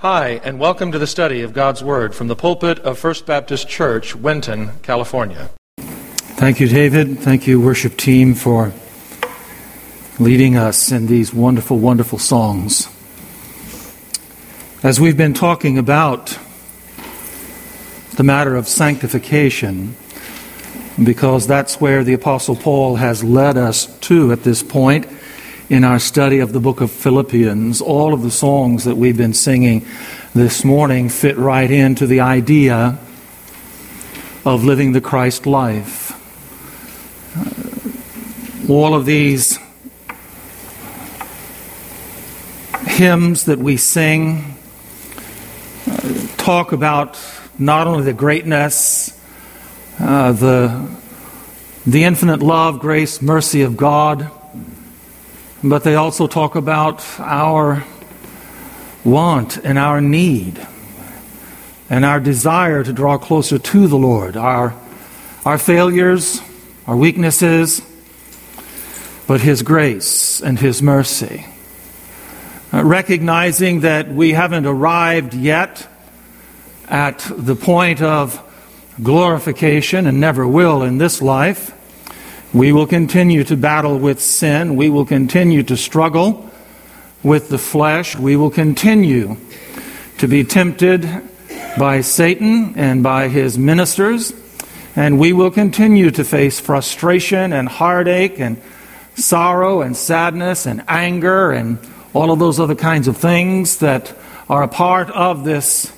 Hi, and welcome to the study of God's Word from the pulpit of First Baptist Church, Winton, California. Thank you, David. Thank you, worship team, for leading us in these wonderful, wonderful songs. As we've been talking about the matter of sanctification, because that's where the Apostle Paul has led us to at this point in our study of the book of Philippians. All of the songs that we've been singing this morning fit right into the idea of living the Christ life. All of these hymns that we sing talk about not only the greatness, uh, the, the infinite love, grace, mercy of God, but they also talk about our want and our need and our desire to draw closer to the Lord, our, our failures, our weaknesses, but His grace and His mercy. Uh, recognizing that we haven't arrived yet at the point of glorification and never will in this life. We will continue to battle with sin. We will continue to struggle with the flesh. We will continue to be tempted by Satan and by his ministers. And we will continue to face frustration and heartache and sorrow and sadness and anger and all of those other kinds of things that are a part of this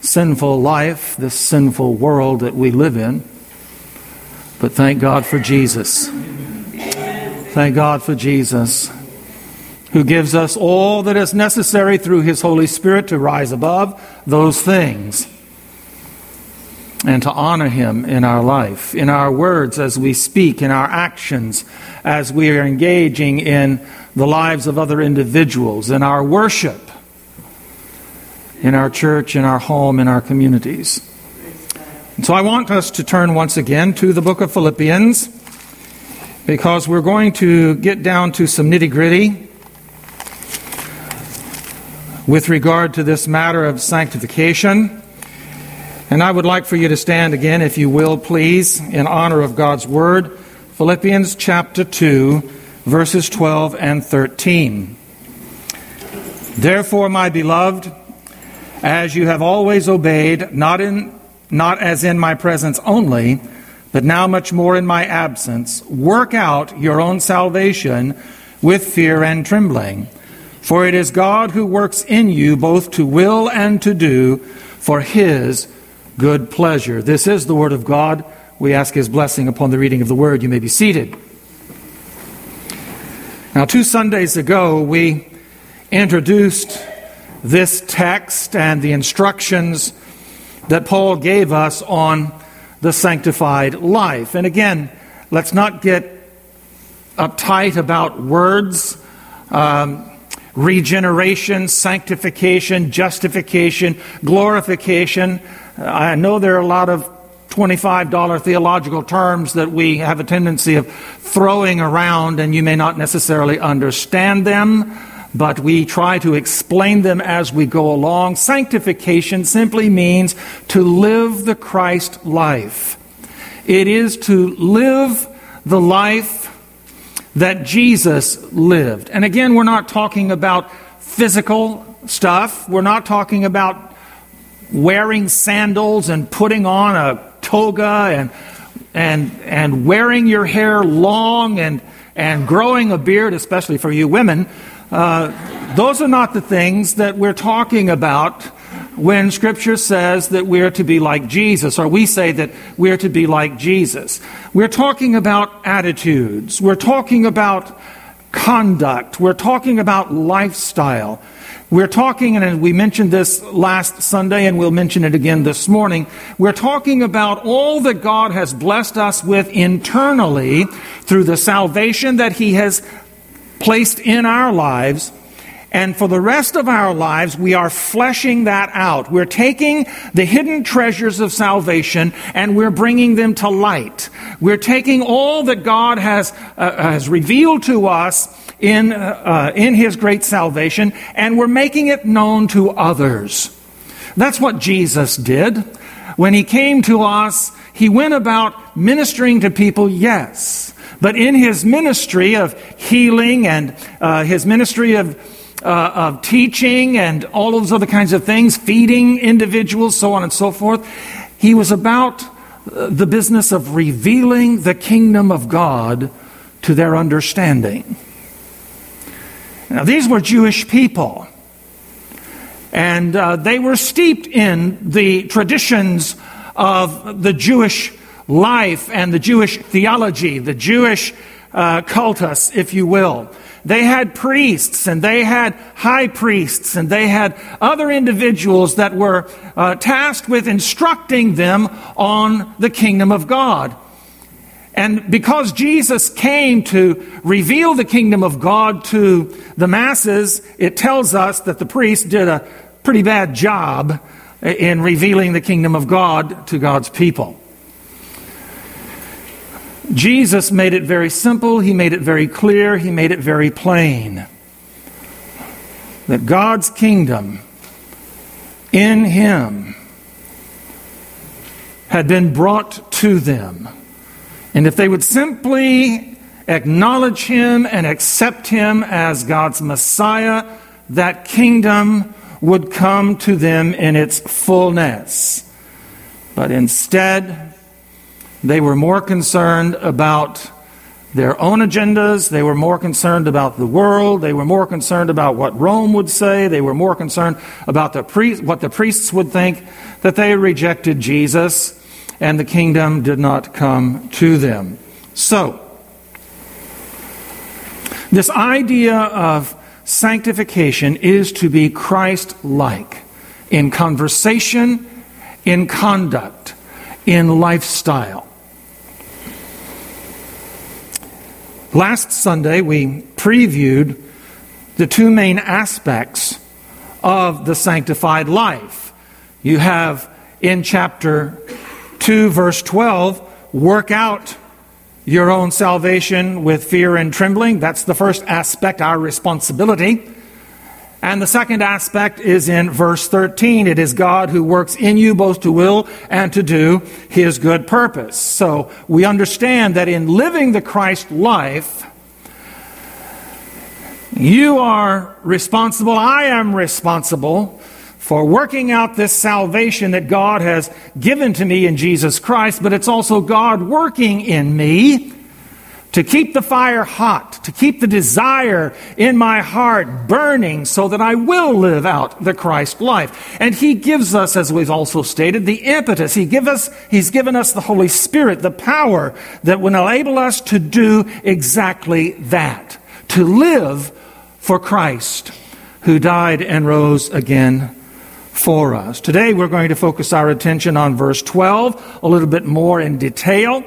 sinful life, this sinful world that we live in. But thank God for Jesus. Thank God for Jesus, who gives us all that is necessary through His Holy Spirit to rise above those things and to honor Him in our life, in our words as we speak, in our actions as we are engaging in the lives of other individuals, in our worship, in our church, in our home, in our communities. So I want us to turn once again to the book of Philippians because we're going to get down to some nitty gritty with regard to this matter of sanctification. And I would like for you to stand again, if you will, please, in honor of God's word. Philippians chapter 2, verses 12 and 13. Therefore, my beloved, as you have always obeyed, not in not as in my presence only, but now much more in my absence, work out your own salvation with fear and trembling. For it is God who works in you both to will and to do for his good pleasure. This is the word of God. We ask his blessing upon the reading of the word. You may be seated. Now, two Sundays ago, we introduced this text and the instructions that Paul gave us on the sanctified life. And again, let's not get uptight about words. Um, regeneration, sanctification, justification, glorification. I know there are a lot of $25 theological terms that we have a tendency of throwing around, and you may not necessarily understand them but we try to explain them as we go along. Sanctification simply means to live the Christ life. It is to live the life that Jesus lived. And again, we're not talking about physical stuff. We're not talking about wearing sandals and putting on a toga and and and wearing your hair long and and growing a beard, especially for you women. Uh, those are not the things that we're talking about when Scripture says that we're to be like Jesus, or we say that we're to be like Jesus. We're talking about attitudes. We're talking about conduct. We're talking about lifestyle. We're talking, and we mentioned this last Sunday, and we'll mention it again this morning. We're talking about all that God has blessed us with internally through the salvation that He has placed in our lives. And for the rest of our lives, we are fleshing that out. We're taking the hidden treasures of salvation and we're bringing them to light. We're taking all that God has, uh, has revealed to us in, uh, in his great salvation, and we're making it known to others. That's what Jesus did. When he came to us, he went about ministering to people, yes. But in his ministry of healing and uh, his ministry of, uh, of teaching and all those other kinds of things, feeding individuals, so on and so forth, he was about uh, the business of revealing the kingdom of God to their understanding. Now, these were Jewish people. And uh, they were steeped in the traditions of the Jewish life and the Jewish theology, the Jewish uh, cultus, if you will. They had priests and they had high priests and they had other individuals that were uh, tasked with instructing them on the kingdom of God. And because Jesus came to reveal the kingdom of God to the masses, it tells us that the priests did a pretty bad job in revealing the kingdom of God to God's people. Jesus made it very simple, he made it very clear, he made it very plain. That God's kingdom in him had been brought to them. And if they would simply acknowledge him and accept him as God's Messiah, that kingdom would come to them in its fullness. But instead, they were more concerned about their own agendas. They were more concerned about the world. They were more concerned about what Rome would say. They were more concerned about the priest, what the priests would think, that they rejected Jesus and the kingdom did not come to them. So, this idea of sanctification is to be Christ like in conversation, in conduct, in lifestyle. Last Sunday, we previewed the two main aspects of the sanctified life. You have in chapter 2, verse 12, work out your own salvation with fear and trembling. That's the first aspect, our responsibility. And the second aspect is in verse 13. It is God who works in you both to will and to do his good purpose. So we understand that in living the Christ life, you are responsible, I am responsible for working out this salvation that God has given to me in Jesus Christ, but it's also God working in me to keep the fire hot, to keep the desire in my heart burning so that I will live out the Christ life. And He gives us, as we've also stated, the impetus. He give us, He's given us the Holy Spirit, the power that will enable us to do exactly that, to live for Christ, who died and rose again for us. Today we're going to focus our attention on verse 12 a little bit more in detail.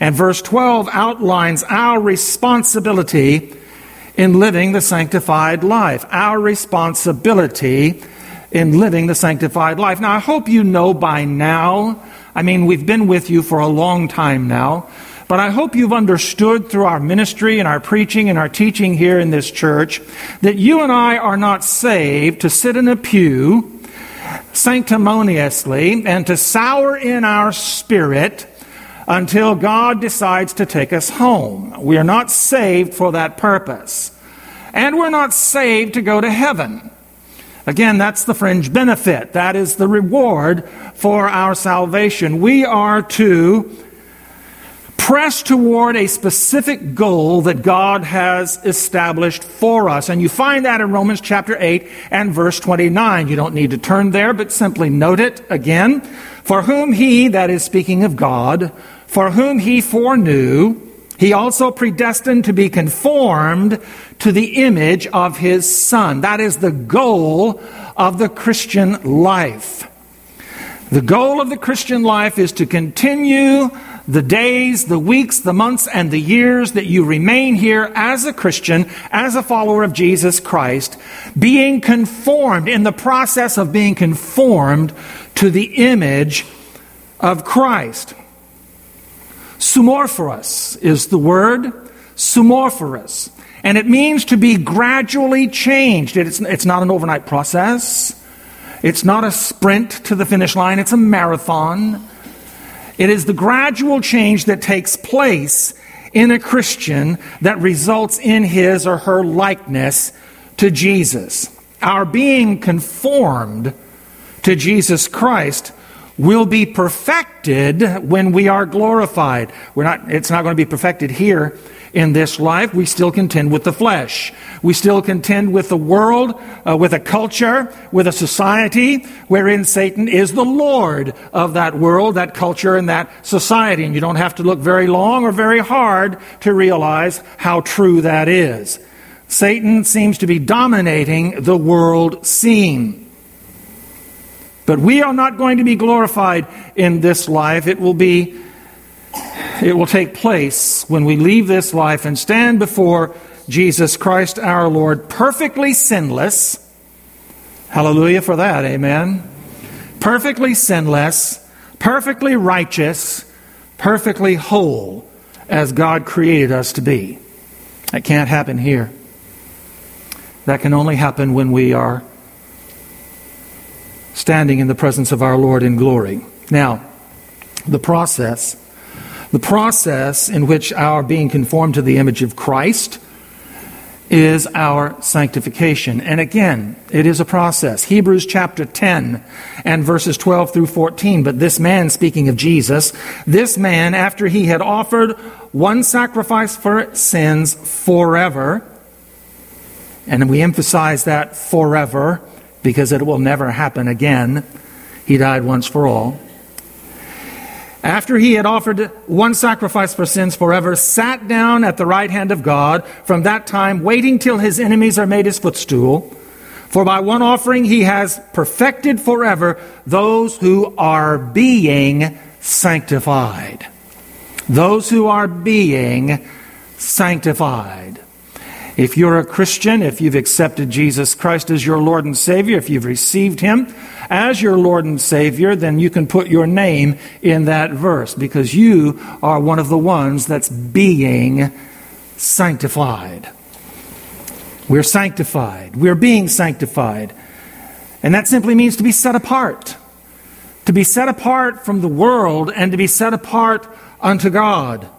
And verse 12 outlines our responsibility in living the sanctified life. Our responsibility in living the sanctified life. Now, I hope you know by now, I mean, we've been with you for a long time now, but I hope you've understood through our ministry and our preaching and our teaching here in this church that you and I are not saved to sit in a pew sanctimoniously and to sour in our spirit until God decides to take us home. We are not saved for that purpose. And we're not saved to go to heaven. Again, that's the fringe benefit. That is the reward for our salvation. We are to press toward a specific goal that God has established for us. And you find that in Romans chapter 8 and verse 29. You don't need to turn there, but simply note it again. For whom he, that is speaking of God, for whom he foreknew, he also predestined to be conformed to the image of his Son. That is the goal of the Christian life. The goal of the Christian life is to continue the days, the weeks, the months, and the years that you remain here as a Christian, as a follower of Jesus Christ, being conformed, in the process of being conformed to the image of Christ. Sumorphorus is the word, sumorphorus. And it means to be gradually changed. It's, it's not an overnight process. It's not a sprint to the finish line. It's a marathon. It is the gradual change that takes place in a Christian that results in his or her likeness to Jesus. Our being conformed to Jesus Christ will be perfected when we are glorified. We're not, it's not going to be perfected here in this life. We still contend with the flesh. We still contend with the world, uh, with a culture, with a society wherein Satan is the Lord of that world, that culture, and that society. And you don't have to look very long or very hard to realize how true that is. Satan seems to be dominating the world scene. But we are not going to be glorified in this life. It will be it will take place when we leave this life and stand before Jesus Christ our Lord perfectly sinless. Hallelujah for that. Amen. Perfectly sinless, perfectly righteous, perfectly whole as God created us to be. That can't happen here. That can only happen when we are standing in the presence of our Lord in glory. Now, the process, the process in which our being conformed to the image of Christ is our sanctification. And again, it is a process. Hebrews chapter 10 and verses 12 through 14. But this man, speaking of Jesus, this man, after he had offered one sacrifice for sins forever, and we emphasize that forever, because it will never happen again. He died once for all. After he had offered one sacrifice for sins forever, sat down at the right hand of God, from that time waiting till his enemies are made his footstool. For by one offering he has perfected forever those who are being sanctified. Those who are being sanctified. If you're a Christian, if you've accepted Jesus Christ as your Lord and Savior, if you've received Him as your Lord and Savior, then you can put your name in that verse because you are one of the ones that's being sanctified. We're sanctified. We're being sanctified. And that simply means to be set apart. To be set apart from the world and to be set apart unto God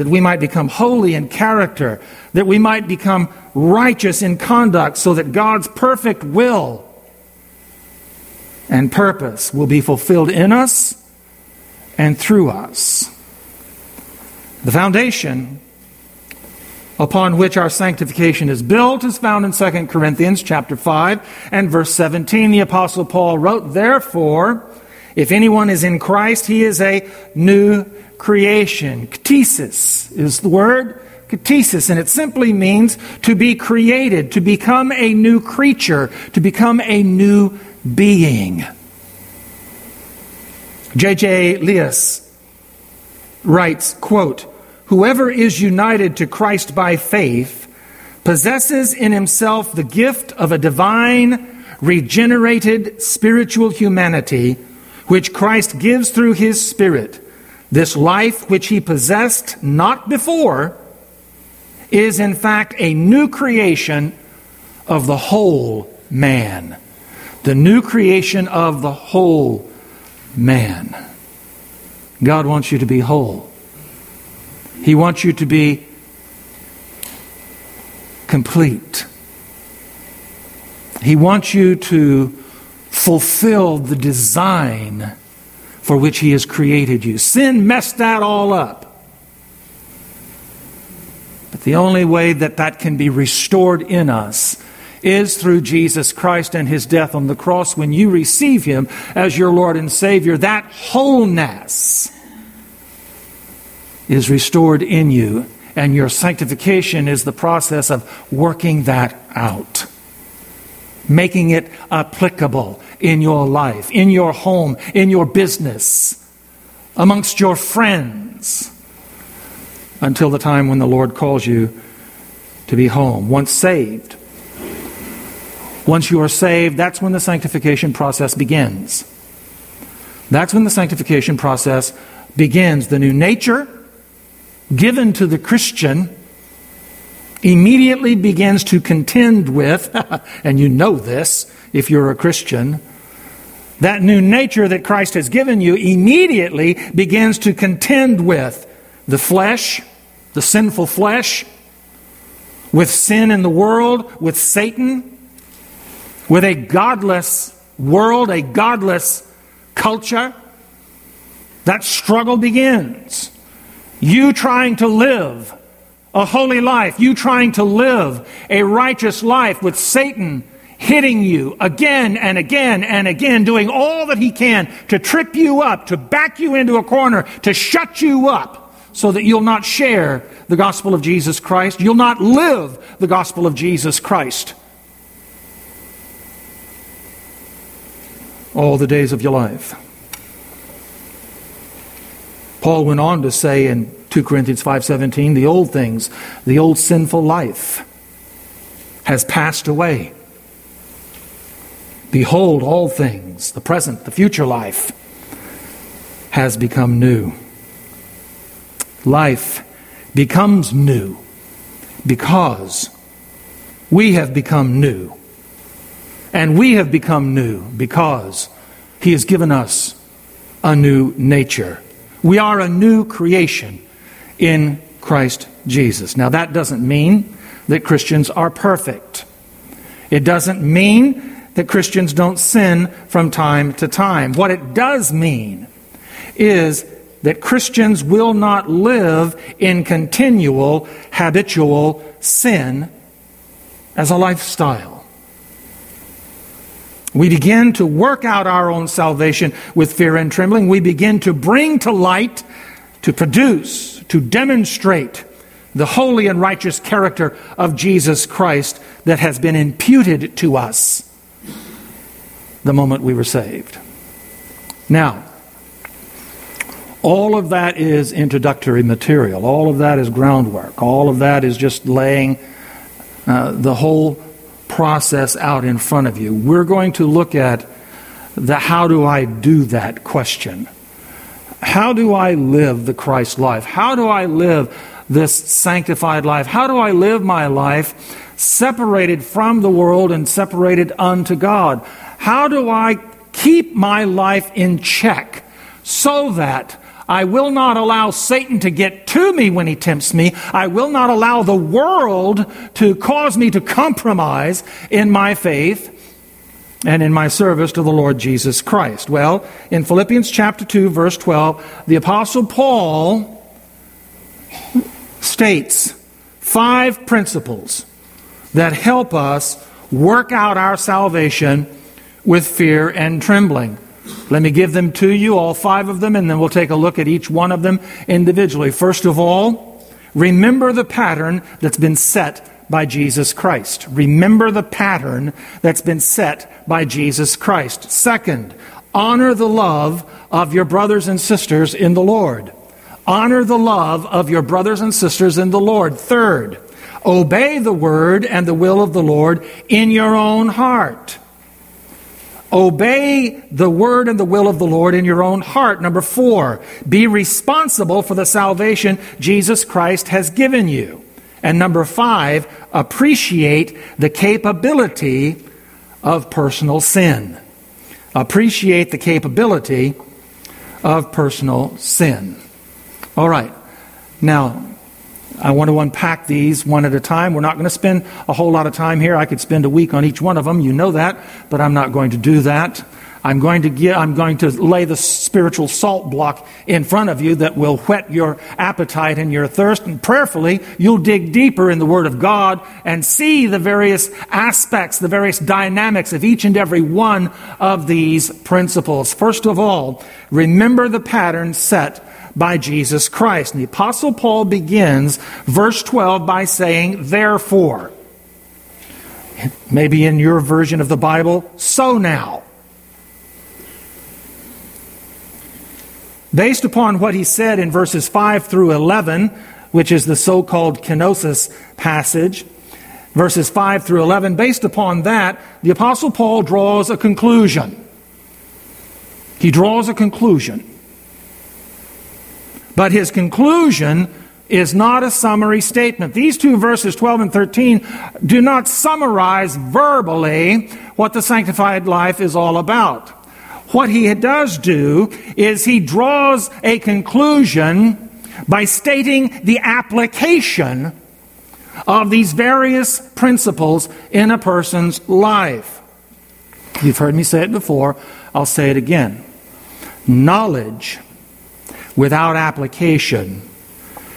that we might become holy in character, that we might become righteous in conduct, so that God's perfect will and purpose will be fulfilled in us and through us. The foundation upon which our sanctification is built is found in 2 Corinthians chapter 5 and verse 17. The apostle Paul wrote, "Therefore, if anyone is in Christ, he is a new creation. Ktesis is the word. Ktesis, and it simply means to be created, to become a new creature, to become a new being. J.J. Lias writes, quote, Whoever is united to Christ by faith possesses in himself the gift of a divine, regenerated spiritual humanity, which Christ gives through his Spirit this life which he possessed not before is in fact a new creation of the whole man. The new creation of the whole man. God wants you to be whole. He wants you to be complete. He wants you to fulfill the design for which He has created you. Sin messed that all up. But the only way that that can be restored in us is through Jesus Christ and His death on the cross. When you receive Him as your Lord and Savior, that wholeness is restored in you, and your sanctification is the process of working that out making it applicable in your life, in your home, in your business, amongst your friends, until the time when the Lord calls you to be home. Once saved, once you are saved, that's when the sanctification process begins. That's when the sanctification process begins. The new nature given to the Christian immediately begins to contend with, and you know this if you're a Christian, that new nature that Christ has given you immediately begins to contend with the flesh, the sinful flesh, with sin in the world, with Satan, with a godless world, a godless culture. That struggle begins. You trying to live a holy life, you trying to live a righteous life with Satan hitting you again and again and again, doing all that he can to trip you up, to back you into a corner, to shut you up so that you'll not share the gospel of Jesus Christ. You'll not live the gospel of Jesus Christ all the days of your life. Paul went on to say in 2 Corinthians 5:17, the old things, the old sinful life has passed away. Behold, all things, the present, the future life, has become new. Life becomes new because we have become new. And we have become new because He has given us a new nature. We are a new creation in Christ Jesus. Now, that doesn't mean that Christians are perfect. It doesn't mean that Christians don't sin from time to time. What it does mean is that Christians will not live in continual, habitual sin as a lifestyle. We begin to work out our own salvation with fear and trembling. We begin to bring to light, to produce, to demonstrate the holy and righteous character of Jesus Christ that has been imputed to us the moment we were saved. Now, all of that is introductory material. All of that is groundwork. All of that is just laying uh, the whole process out in front of you. We're going to look at the how do I do that question. How do I live the Christ life? How do I live this sanctified life? How do I live my life separated from the world and separated unto God? How do I keep my life in check so that I will not allow Satan to get to me when he tempts me. I will not allow the world to cause me to compromise in my faith and in my service to the Lord Jesus Christ. Well, in Philippians chapter 2 verse 12, the apostle Paul states five principles that help us work out our salvation with fear and trembling. Let me give them to you, all five of them, and then we'll take a look at each one of them individually. First of all, remember the pattern that's been set by Jesus Christ. Remember the pattern that's been set by Jesus Christ. Second, honor the love of your brothers and sisters in the Lord. Honor the love of your brothers and sisters in the Lord. Third, obey the word and the will of the Lord in your own heart. Obey the word and the will of the Lord in your own heart. Number four, be responsible for the salvation Jesus Christ has given you. And number five, appreciate the capability of personal sin. Appreciate the capability of personal sin. All right. Now, I want to unpack these one at a time. We're not going to spend a whole lot of time here. I could spend a week on each one of them. You know that, but I'm not going to do that. I'm going to get, I'm going to lay the spiritual salt block in front of you that will whet your appetite and your thirst. And prayerfully, you'll dig deeper in the Word of God and see the various aspects, the various dynamics of each and every one of these principles. First of all, remember the pattern set by Jesus Christ. And the Apostle Paul begins verse 12 by saying, Therefore. Maybe in your version of the Bible, so now. Based upon what he said in verses 5 through 11, which is the so called kenosis passage, verses 5 through 11, based upon that, the Apostle Paul draws a conclusion. He draws a conclusion. But his conclusion is not a summary statement. These two verses, 12 and 13, do not summarize verbally what the sanctified life is all about. What he does do is he draws a conclusion by stating the application of these various principles in a person's life. You've heard me say it before, I'll say it again. Knowledge without application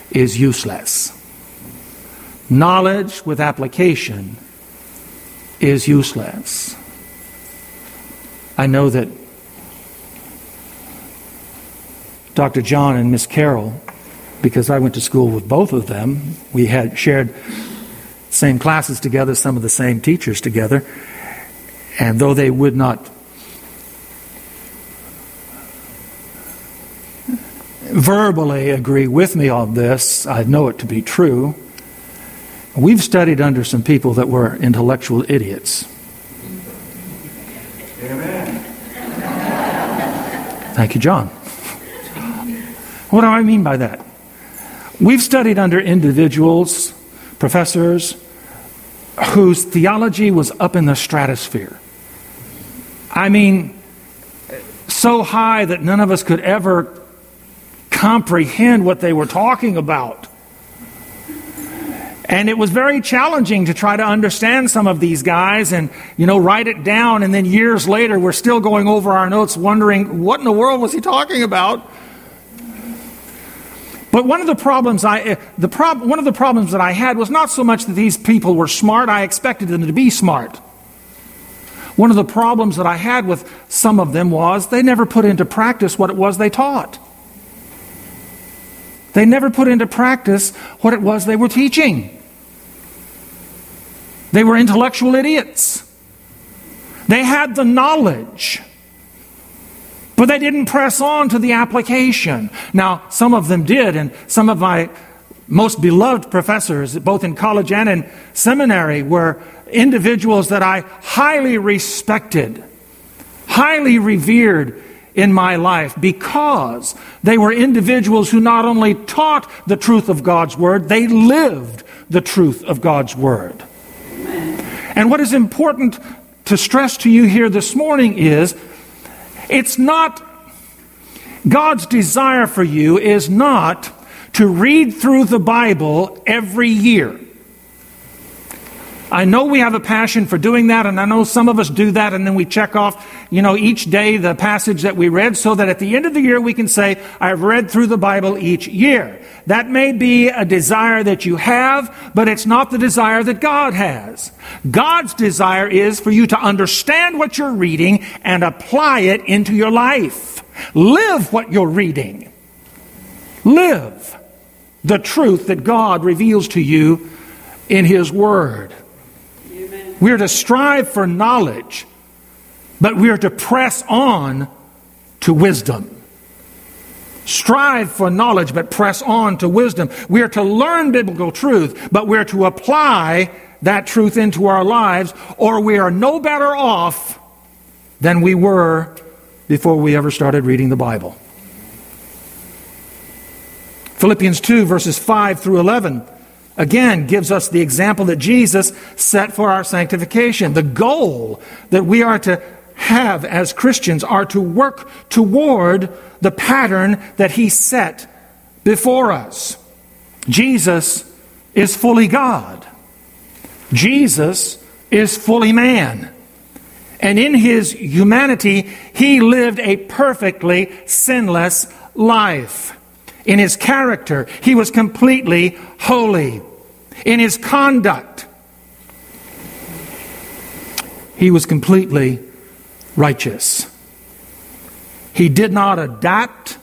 is useless. Knowledge with application is useless. I know that Dr. John and Miss Carroll, because I went to school with both of them, we had shared same classes together, some of the same teachers together, and though they would not verbally agree with me on this, I know it to be true. We've studied under some people that were intellectual idiots. Amen. Thank you, John. What do I mean by that? We've studied under individuals, professors, whose theology was up in the stratosphere. I mean, so high that none of us could ever comprehend what they were talking about. And it was very challenging to try to understand some of these guys and, you know, write it down. And then years later, we're still going over our notes wondering what in the world was he talking about? But one of the problems I, the prob- one of the problems that I had was not so much that these people were smart, I expected them to be smart. One of the problems that I had with some of them was they never put into practice what it was they taught. They never put into practice what it was they were teaching. They were intellectual idiots. They had the knowledge, but they didn't press on to the application. Now, some of them did, and some of my most beloved professors, both in college and in seminary, were individuals that I highly respected, highly revered in my life because they were individuals who not only taught the truth of God's Word, they lived the truth of God's Word. And what is important to stress to you here this morning is it's not, God's desire for you is not to read through the Bible every year. I know we have a passion for doing that, and I know some of us do that, and then we check off, you know, each day the passage that we read, so that at the end of the year we can say, I've read through the Bible each year. That may be a desire that you have, but it's not the desire that God has. God's desire is for you to understand what you're reading and apply it into your life. Live what you're reading. Live the truth that God reveals to you in His Word. We're to strive for knowledge, but we are to press on to wisdom. Strive for knowledge, but press on to wisdom. We are to learn biblical truth, but we're to apply that truth into our lives, or we are no better off than we were before we ever started reading the Bible. Philippians 2, verses 5 through 11 again gives us the example that Jesus set for our sanctification. The goal that we are to have as Christians are to work toward the pattern that he set before us. Jesus is fully God. Jesus is fully man. And in his humanity, he lived a perfectly sinless life. In his character, he was completely holy. In his conduct, he was completely righteous. He did not adapt,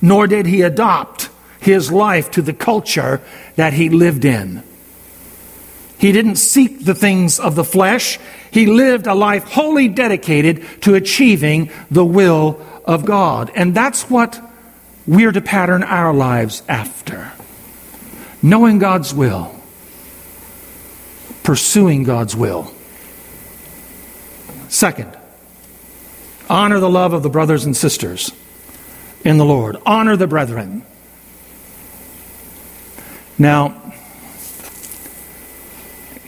nor did he adopt his life to the culture that he lived in. He didn't seek the things of the flesh. He lived a life wholly dedicated to achieving the will of God. And that's what we're to pattern our lives after. Knowing God's will, pursuing God's will. Second, honor the love of the brothers and sisters in the Lord, honor the brethren. Now,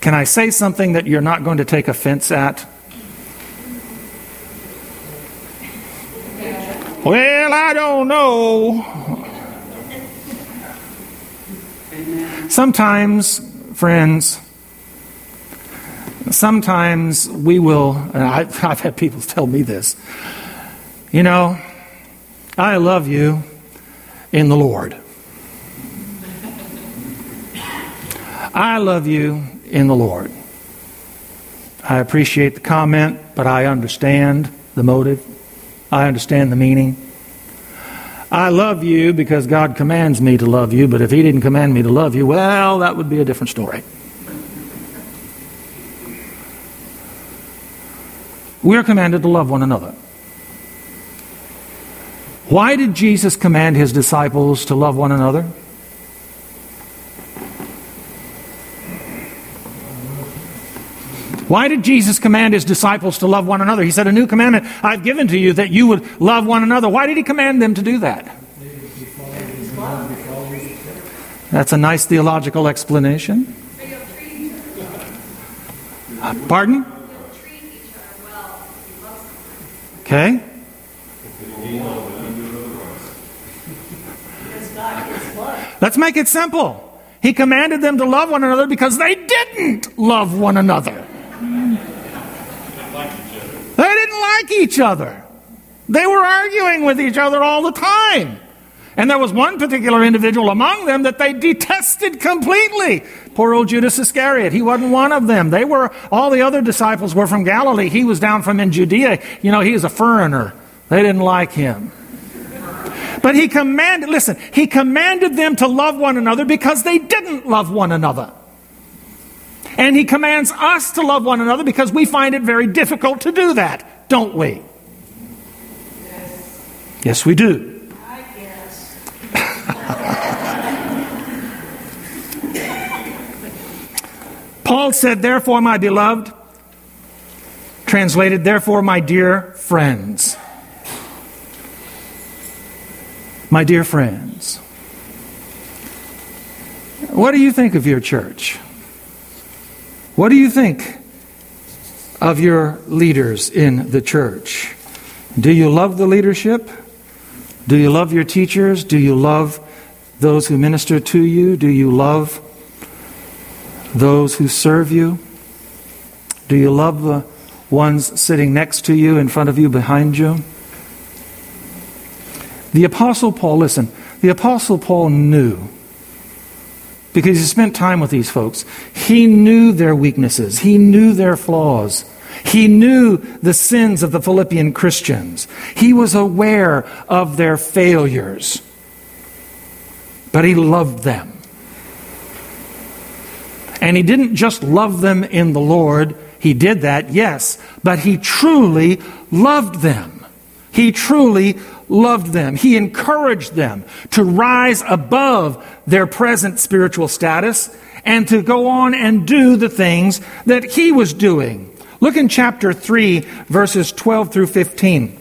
can I say something that you're not going to take offense at? Well, I don't know. Sometimes, friends, sometimes we will, I've, I've had people tell me this, you know, I love you in the Lord. I love you in the Lord. I appreciate the comment, but I understand the motive. I understand the meaning. I love you because God commands me to love you, but if He didn't command me to love you, well, that would be a different story. We are commanded to love one another. Why did Jesus command His disciples to love one another? Why did Jesus command his disciples to love one another? He said, A new commandment I've given to you that you would love one another. Why did he command them to do that? That's a nice theological explanation. Pardon? Okay. Let's make it simple. He commanded them to love one another because they didn't love one another. They didn't like each other. They were arguing with each other all the time. And there was one particular individual among them that they detested completely. Poor old Judas Iscariot. He wasn't one of them. They were, all the other disciples were from Galilee. He was down from in Judea. You know, he was a foreigner. They didn't like him. But he commanded, listen, he commanded them to love one another because they didn't love one another. And he commands us to love one another because we find it very difficult to do that, don't we? Yes, yes we do. Paul said, Therefore, my beloved, translated, Therefore, my dear friends. My dear friends. What do you think of your church? What do you think of your leaders in the church? Do you love the leadership? Do you love your teachers? Do you love those who minister to you? Do you love those who serve you? Do you love the ones sitting next to you, in front of you, behind you? The Apostle Paul, listen, the Apostle Paul knew because he spent time with these folks. He knew their weaknesses, he knew their flaws. He knew the sins of the Philippian Christians. He was aware of their failures. But he loved them. And he didn't just love them in the Lord, he did that, yes, but he truly loved them. He truly loved them. He encouraged them to rise above their present spiritual status and to go on and do the things that he was doing. Look in chapter 3, verses 12 through 15.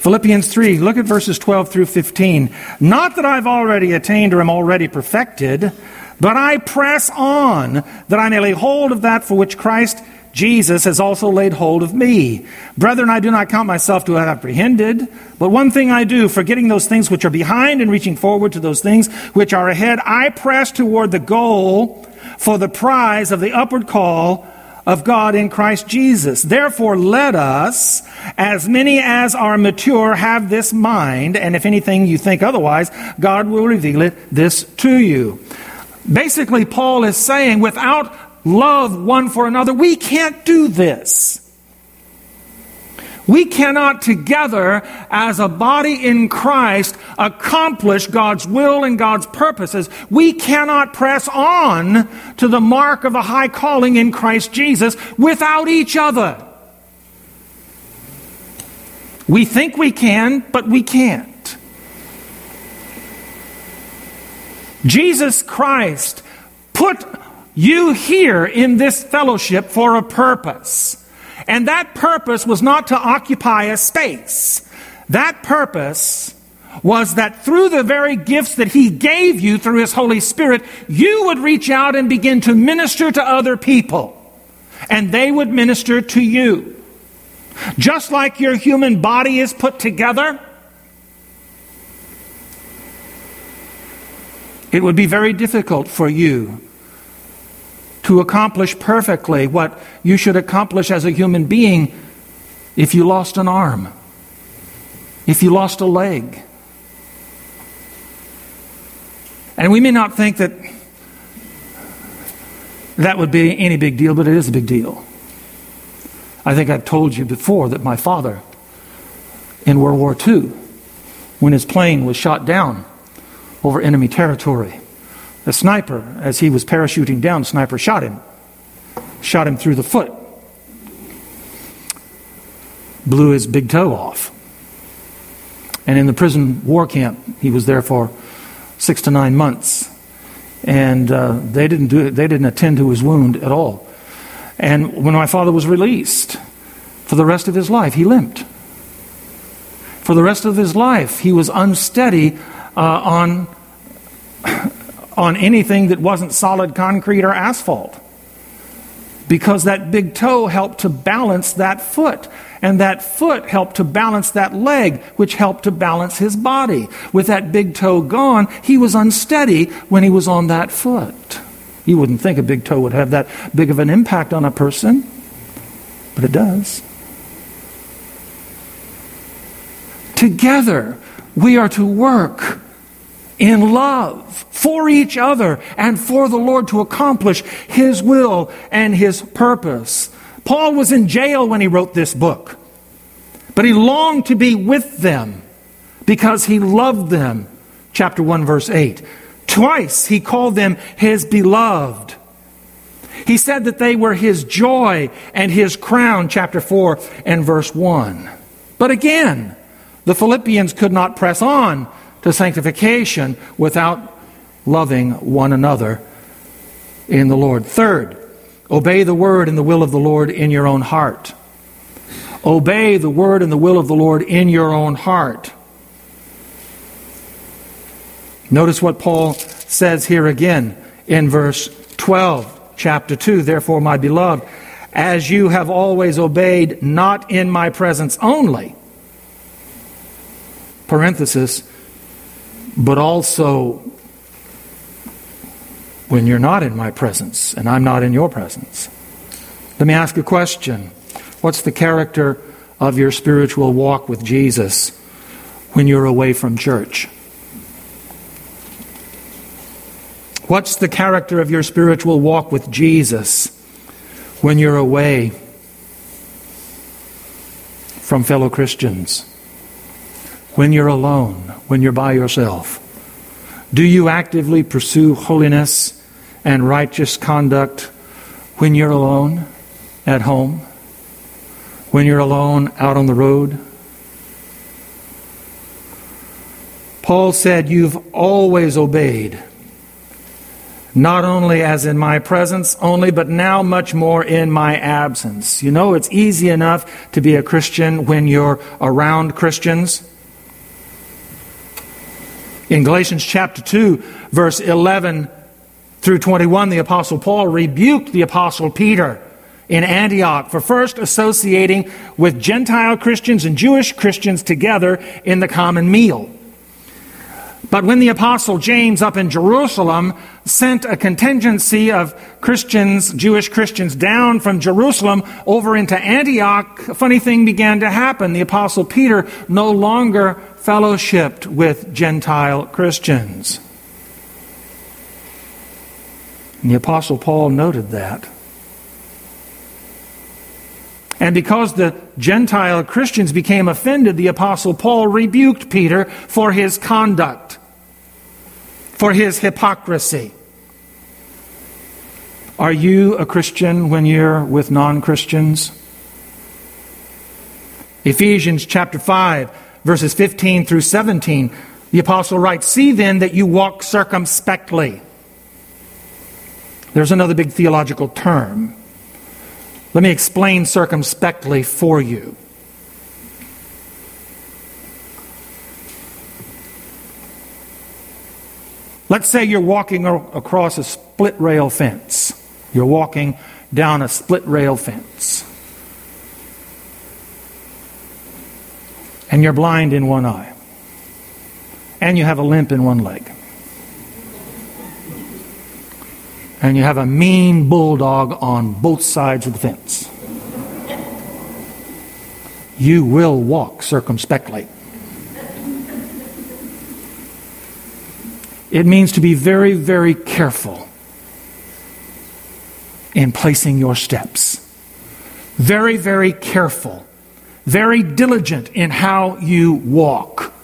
Philippians 3, look at verses 12 through 15. Not that I've already attained or am already perfected, but I press on that I may lay hold of that for which Christ Jesus has also laid hold of me. Brethren, I do not count myself to have apprehended, but one thing I do, forgetting those things which are behind and reaching forward to those things which are ahead, I press toward the goal for the prize of the upward call of God in Christ Jesus. Therefore, let us, as many as are mature, have this mind, and if anything you think otherwise, God will reveal it this to you. Basically, Paul is saying, without love one for another. We can't do this. We cannot together as a body in Christ accomplish God's will and God's purposes. We cannot press on to the mark of the high calling in Christ Jesus without each other. We think we can, but we can't. Jesus Christ put you here in this fellowship for a purpose. And that purpose was not to occupy a space. That purpose was that through the very gifts that He gave you through His Holy Spirit, you would reach out and begin to minister to other people, and they would minister to you. Just like your human body is put together, it would be very difficult for you to accomplish perfectly what you should accomplish as a human being if you lost an arm, if you lost a leg. And we may not think that that would be any big deal, but it is a big deal. I think I've told you before that my father in World War II, when his plane was shot down over enemy territory, the sniper, as he was parachuting down, sniper shot him, shot him through the foot, blew his big toe off. And in the prison war camp, he was there for six to nine months, and uh, they didn't do they didn't attend to his wound at all. And when my father was released, for the rest of his life, he limped. For the rest of his life, he was unsteady uh, on, on anything that wasn't solid concrete or asphalt. Because that big toe helped to balance that foot. And that foot helped to balance that leg, which helped to balance his body. With that big toe gone, he was unsteady when he was on that foot. You wouldn't think a big toe would have that big of an impact on a person, but it does. Together, we are to work in love for each other and for the Lord to accomplish His will and His purpose. Paul was in jail when he wrote this book, but he longed to be with them because he loved them. Chapter 1, verse 8. Twice he called them his beloved. He said that they were his joy and his crown, chapter 4 and verse 1. But again, the Philippians could not press on to sanctification without loving one another in the Lord. Third, obey the word and the will of the Lord in your own heart. Obey the word and the will of the Lord in your own heart. Notice what Paul says here again in verse 12, chapter 2. Therefore, my beloved, as you have always obeyed, not in my presence only, parenthesis, but also when you're not in my presence and I'm not in your presence. Let me ask a question. What's the character of your spiritual walk with Jesus when you're away from church? What's the character of your spiritual walk with Jesus when you're away from fellow Christians? When you're alone, when you're by yourself? Do you actively pursue holiness and righteous conduct when you're alone at home? When you're alone out on the road? Paul said, You've always obeyed not only as in my presence only, but now much more in my absence. You know, it's easy enough to be a Christian when you're around Christians. In Galatians chapter 2, verse 11 through 21, the Apostle Paul rebuked the Apostle Peter in Antioch for first associating with Gentile Christians and Jewish Christians together in the common meal. But when the Apostle James up in Jerusalem sent a contingency of Christians, Jewish Christians, down from Jerusalem over into Antioch, a funny thing began to happen. The Apostle Peter no longer fellowshipped with Gentile Christians. And the Apostle Paul noted that. And because the Gentile Christians became offended, the Apostle Paul rebuked Peter for his conduct for his hypocrisy. Are you a Christian when you're with non Christians? Ephesians chapter 5, verses 15 through 17, the apostle writes See then that you walk circumspectly. There's another big theological term. Let me explain circumspectly for you. Let's say you're walking across a split rail fence. You're walking down a split rail fence. And you're blind in one eye. And you have a limp in one leg. And you have a mean bulldog on both sides of the fence. You will walk circumspectly. It means to be very, very careful in placing your steps. Very, very careful. Very diligent in how you walk.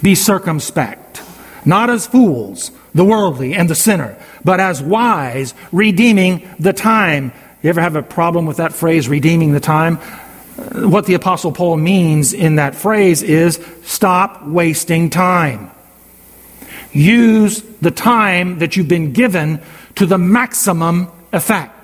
Be circumspect. Not as fools, the worldly and the sinner, but as wise, redeeming the time. You ever have a problem with that phrase, redeeming the time? Uh, what the Apostle Paul means in that phrase is stop wasting time. Use the time that you've been given to the maximum effect.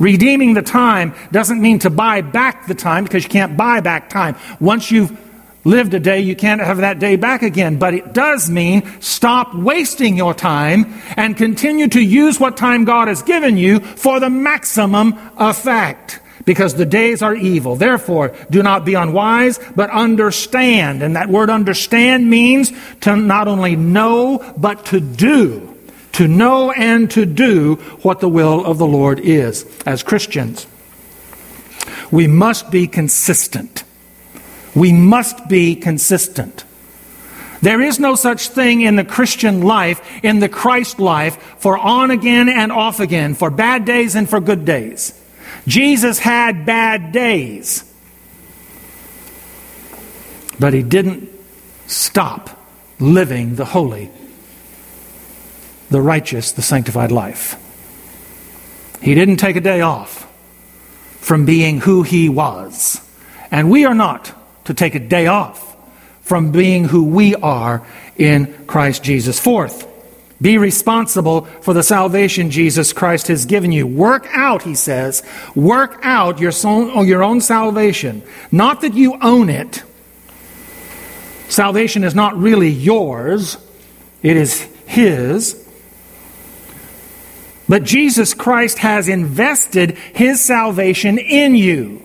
Redeeming the time doesn't mean to buy back the time because you can't buy back time. Once you've lived a day, you can't have that day back again. But it does mean stop wasting your time and continue to use what time God has given you for the maximum effect because the days are evil. Therefore, do not be unwise, but understand. And that word understand means to not only know, but to do. To know and to do what the will of the Lord is. As Christians, we must be consistent. We must be consistent. There is no such thing in the Christian life, in the Christ life, for on again and off again, for bad days and for good days. Jesus had bad days, but he didn't stop living the holy, the righteous, the sanctified life. He didn't take a day off from being who he was. And we are not to take a day off from being who we are in Christ Jesus. Fourth, be responsible for the salvation Jesus Christ has given you. Work out, he says, work out your own, your own salvation. Not that you own it. Salvation is not really yours, it is his. But Jesus Christ has invested his salvation in you.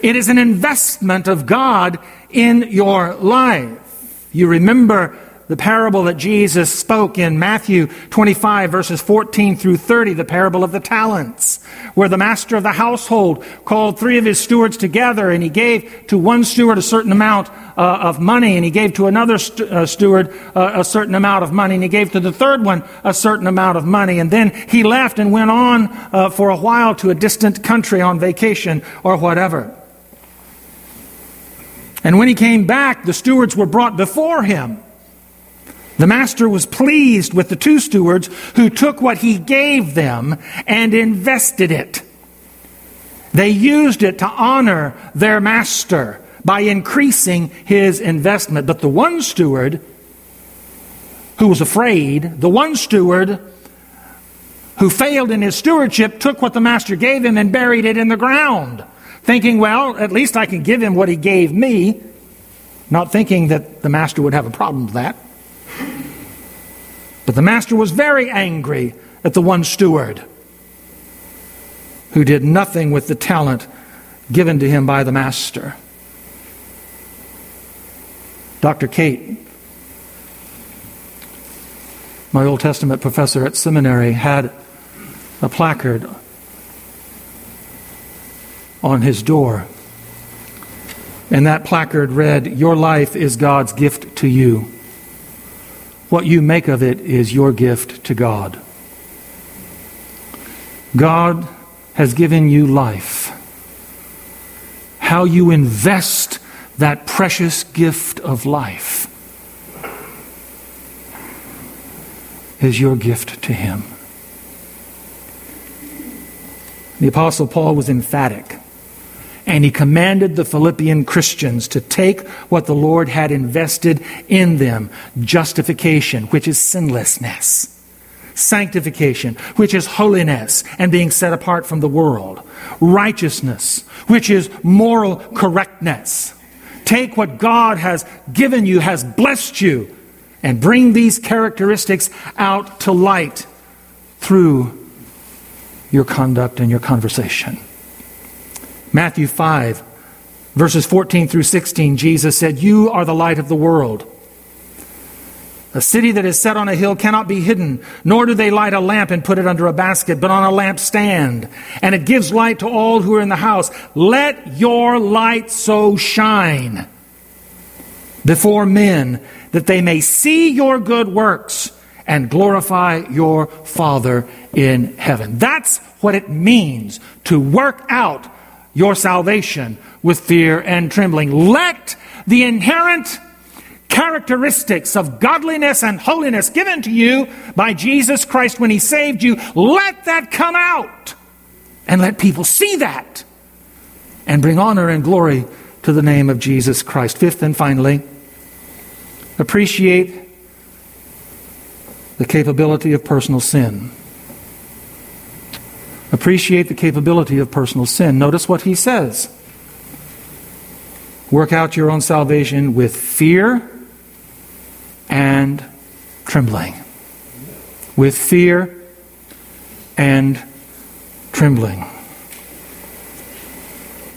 It is an investment of God in your life. You remember the parable that Jesus spoke in Matthew 25, verses 14 through 30, the parable of the talents, where the master of the household called three of his stewards together and he gave to one steward a certain amount uh, of money and he gave to another st- uh, steward uh, a certain amount of money and he gave to the third one a certain amount of money. And then he left and went on uh, for a while to a distant country on vacation or whatever. And when he came back, the stewards were brought before him. The master was pleased with the two stewards who took what he gave them and invested it. They used it to honor their master by increasing his investment. But the one steward who was afraid, the one steward who failed in his stewardship, took what the master gave him and buried it in the ground, thinking, well, at least I can give him what he gave me, not thinking that the master would have a problem with that. But the master was very angry at the one steward who did nothing with the talent given to him by the master. Dr. Kate, my Old Testament professor at seminary, had a placard on his door. And that placard read, Your life is God's gift to you. What you make of it is your gift to God. God has given you life. How you invest that precious gift of life is your gift to Him. The Apostle Paul was emphatic. And he commanded the Philippian Christians to take what the Lord had invested in them justification, which is sinlessness, sanctification, which is holiness and being set apart from the world, righteousness, which is moral correctness Take what God has given you, has blessed you, and bring these characteristics out to light through your conduct and your conversation. Matthew 5, verses 14 through 16, Jesus said, You are the light of the world. A city that is set on a hill cannot be hidden, nor do they light a lamp and put it under a basket, but on a lampstand, and it gives light to all who are in the house. Let your light so shine before men that they may see your good works and glorify your Father in heaven. That's what it means to work out your salvation with fear and trembling. Let the inherent characteristics of godliness and holiness given to you by Jesus Christ when He saved you, let that come out. And let people see that and bring honor and glory to the name of Jesus Christ. Fifth and finally, appreciate the capability of personal sin. Appreciate the capability of personal sin. Notice what he says. Work out your own salvation with fear and trembling. With fear and trembling.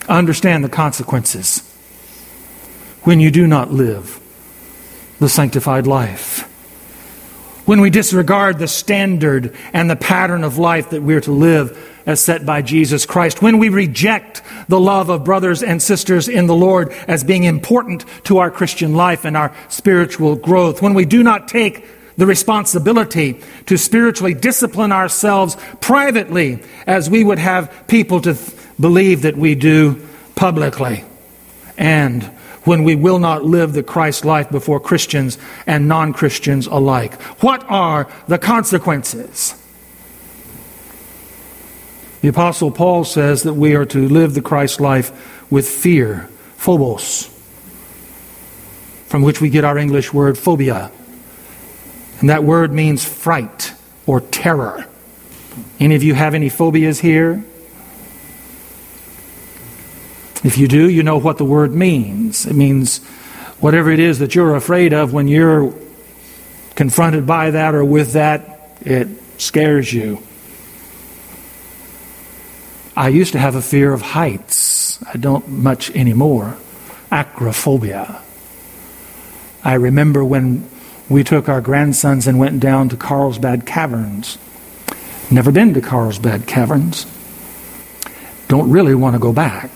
Understand the consequences when you do not live the sanctified life. When we disregard the standard and the pattern of life that we're to live as set by Jesus Christ, when we reject the love of brothers and sisters in the Lord as being important to our Christian life and our spiritual growth, when we do not take the responsibility to spiritually discipline ourselves privately as we would have people to th- believe that we do publicly, and when we will not live the Christ life before Christians and non Christians alike. What are the consequences? The Apostle Paul says that we are to live the Christ life with fear, phobos, from which we get our English word phobia. And that word means fright or terror. Any of you have any phobias here? If you do, you know what the word means. It means whatever it is that you're afraid of when you're confronted by that or with that, it scares you. I used to have a fear of heights. I don't much anymore. Acrophobia. I remember when we took our grandsons and went down to Carlsbad Caverns. Never been to Carlsbad Caverns. Don't really want to go back.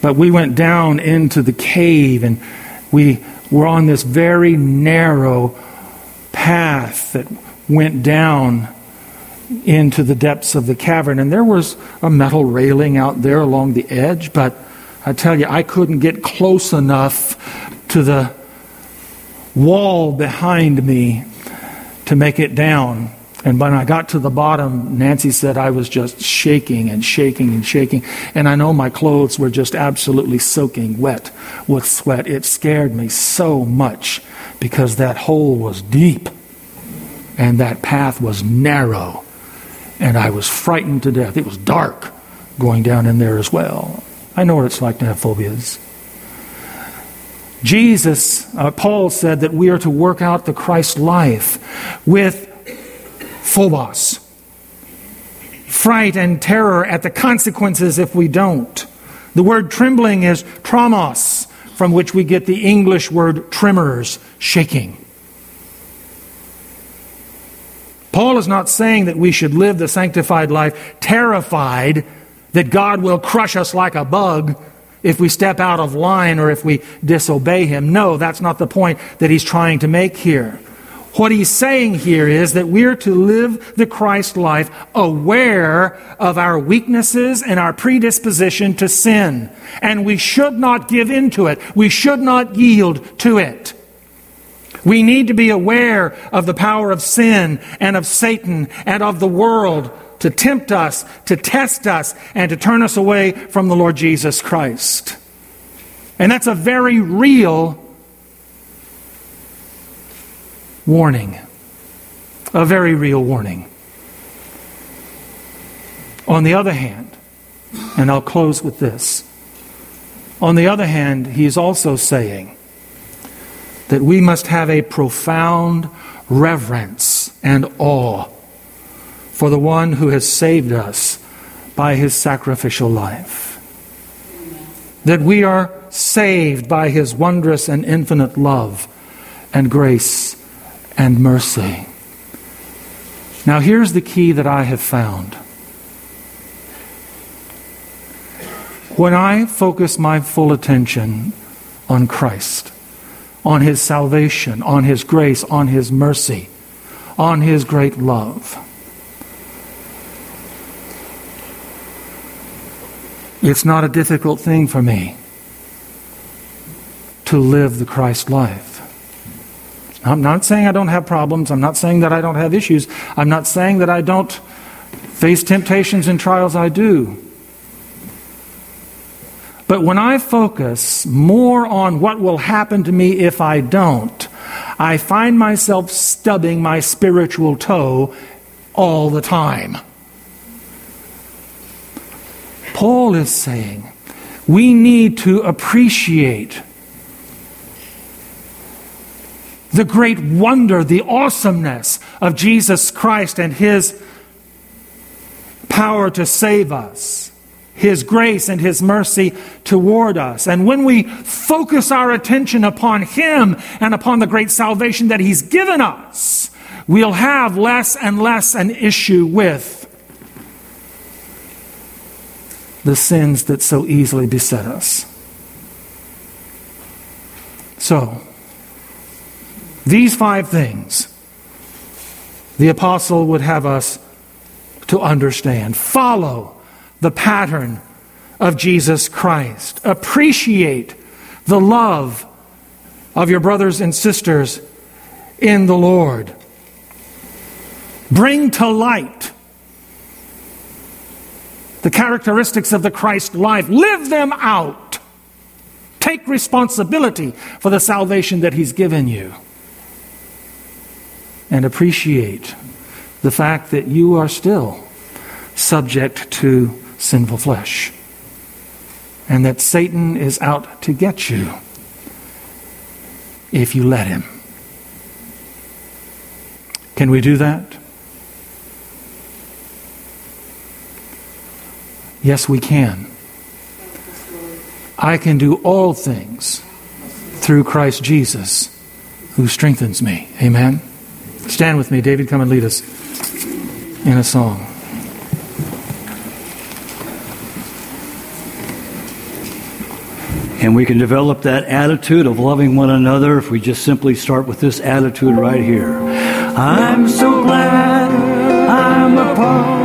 But we went down into the cave and we were on this very narrow path that went down into the depths of the cavern. And there was a metal railing out there along the edge, but I tell you, I couldn't get close enough to the wall behind me to make it down. And when I got to the bottom, Nancy said I was just shaking and shaking and shaking. And I know my clothes were just absolutely soaking wet with sweat. It scared me so much because that hole was deep and that path was narrow. And I was frightened to death. It was dark going down in there as well. I know what it's like to have phobias. Jesus, uh, Paul said that we are to work out the Christ life with phobos. Fright and terror at the consequences if we don't. The word trembling is tromos, from which we get the English word tremors, shaking. Paul is not saying that we should live the sanctified life terrified that God will crush us like a bug if we step out of line or if we disobey him. No, that's not the point that he's trying to make here. What he's saying here is that we're to live the Christ life aware of our weaknesses and our predisposition to sin. And we should not give in to it. We should not yield to it. We need to be aware of the power of sin and of Satan and of the world to tempt us, to test us, and to turn us away from the Lord Jesus Christ. And that's a very real warning, a very real warning. On the other hand, and I'll close with this On the other hand, he is also saying that we must have a profound reverence and awe for the one who has saved us by his sacrificial life. That we are saved by his wondrous and infinite love and grace and mercy. Now, here's the key that I have found. When I focus my full attention on Christ, on His salvation, on His grace, on His mercy, on His great love, it's not a difficult thing for me to live the Christ life. I'm not saying I don't have problems. I'm not saying that I don't have issues. I'm not saying that I don't face temptations and trials. I do. But when I focus more on what will happen to me if I don't, I find myself stubbing my spiritual toe all the time. Paul is saying we need to appreciate the great wonder, the awesomeness of Jesus Christ and His power to save us, His grace and His mercy toward us. And when we focus our attention upon Him and upon the great salvation that He's given us, we'll have less and less an issue with the sins that so easily beset us. So, these five things the apostle would have us to understand. Follow the pattern of Jesus Christ. Appreciate the love of your brothers and sisters in the Lord. Bring to light the characteristics of the Christ life. Live them out. Take responsibility for the salvation that He's given you and appreciate the fact that you are still subject to sinful flesh and that Satan is out to get you if you let him. Can we do that? Yes, we can. I can do all things through Christ Jesus who strengthens me. Amen. Stand with me. David, come and lead us in a song. And we can develop that attitude of loving one another if we just simply start with this attitude right here. I'm so glad I'm a part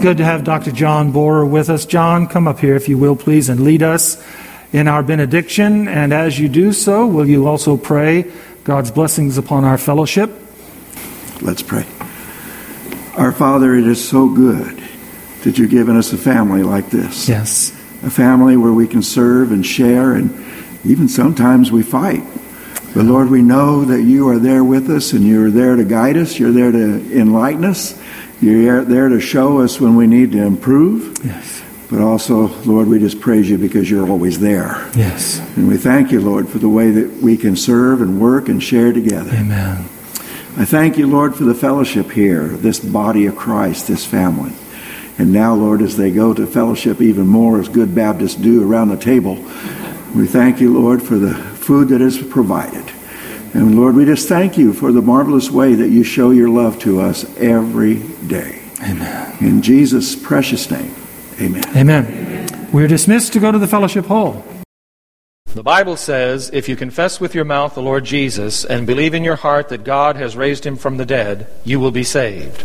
good to have Dr. John Borer with us. John, come up here, if you will, please, and lead us in our benediction. And as you do so, will you also pray God's blessings upon our fellowship? Let's pray. Our Father, it is so good that you've given us a family like this. Yes. A family where we can serve and share, and even sometimes we fight. But Lord, we know that you are there with us and you're there to guide us, you're there to enlighten us, you're there to show us when we need to improve. Yes. But also, Lord, we just praise you because you're always there. Yes. And we thank you, Lord, for the way that we can serve and work and share together. Amen. I thank you, Lord, for the fellowship here, this body of Christ, this family. And now, Lord, as they go to fellowship even more as good Baptists do around the table, we thank you, Lord, for the food that is provided. And Lord, we just thank you for the marvelous way that you show your love to us every day. Amen. In Jesus' precious name, amen. Amen. We're dismissed to go to the fellowship hall. The Bible says, if you confess with your mouth the Lord Jesus and believe in your heart that God has raised him from the dead, you will be saved.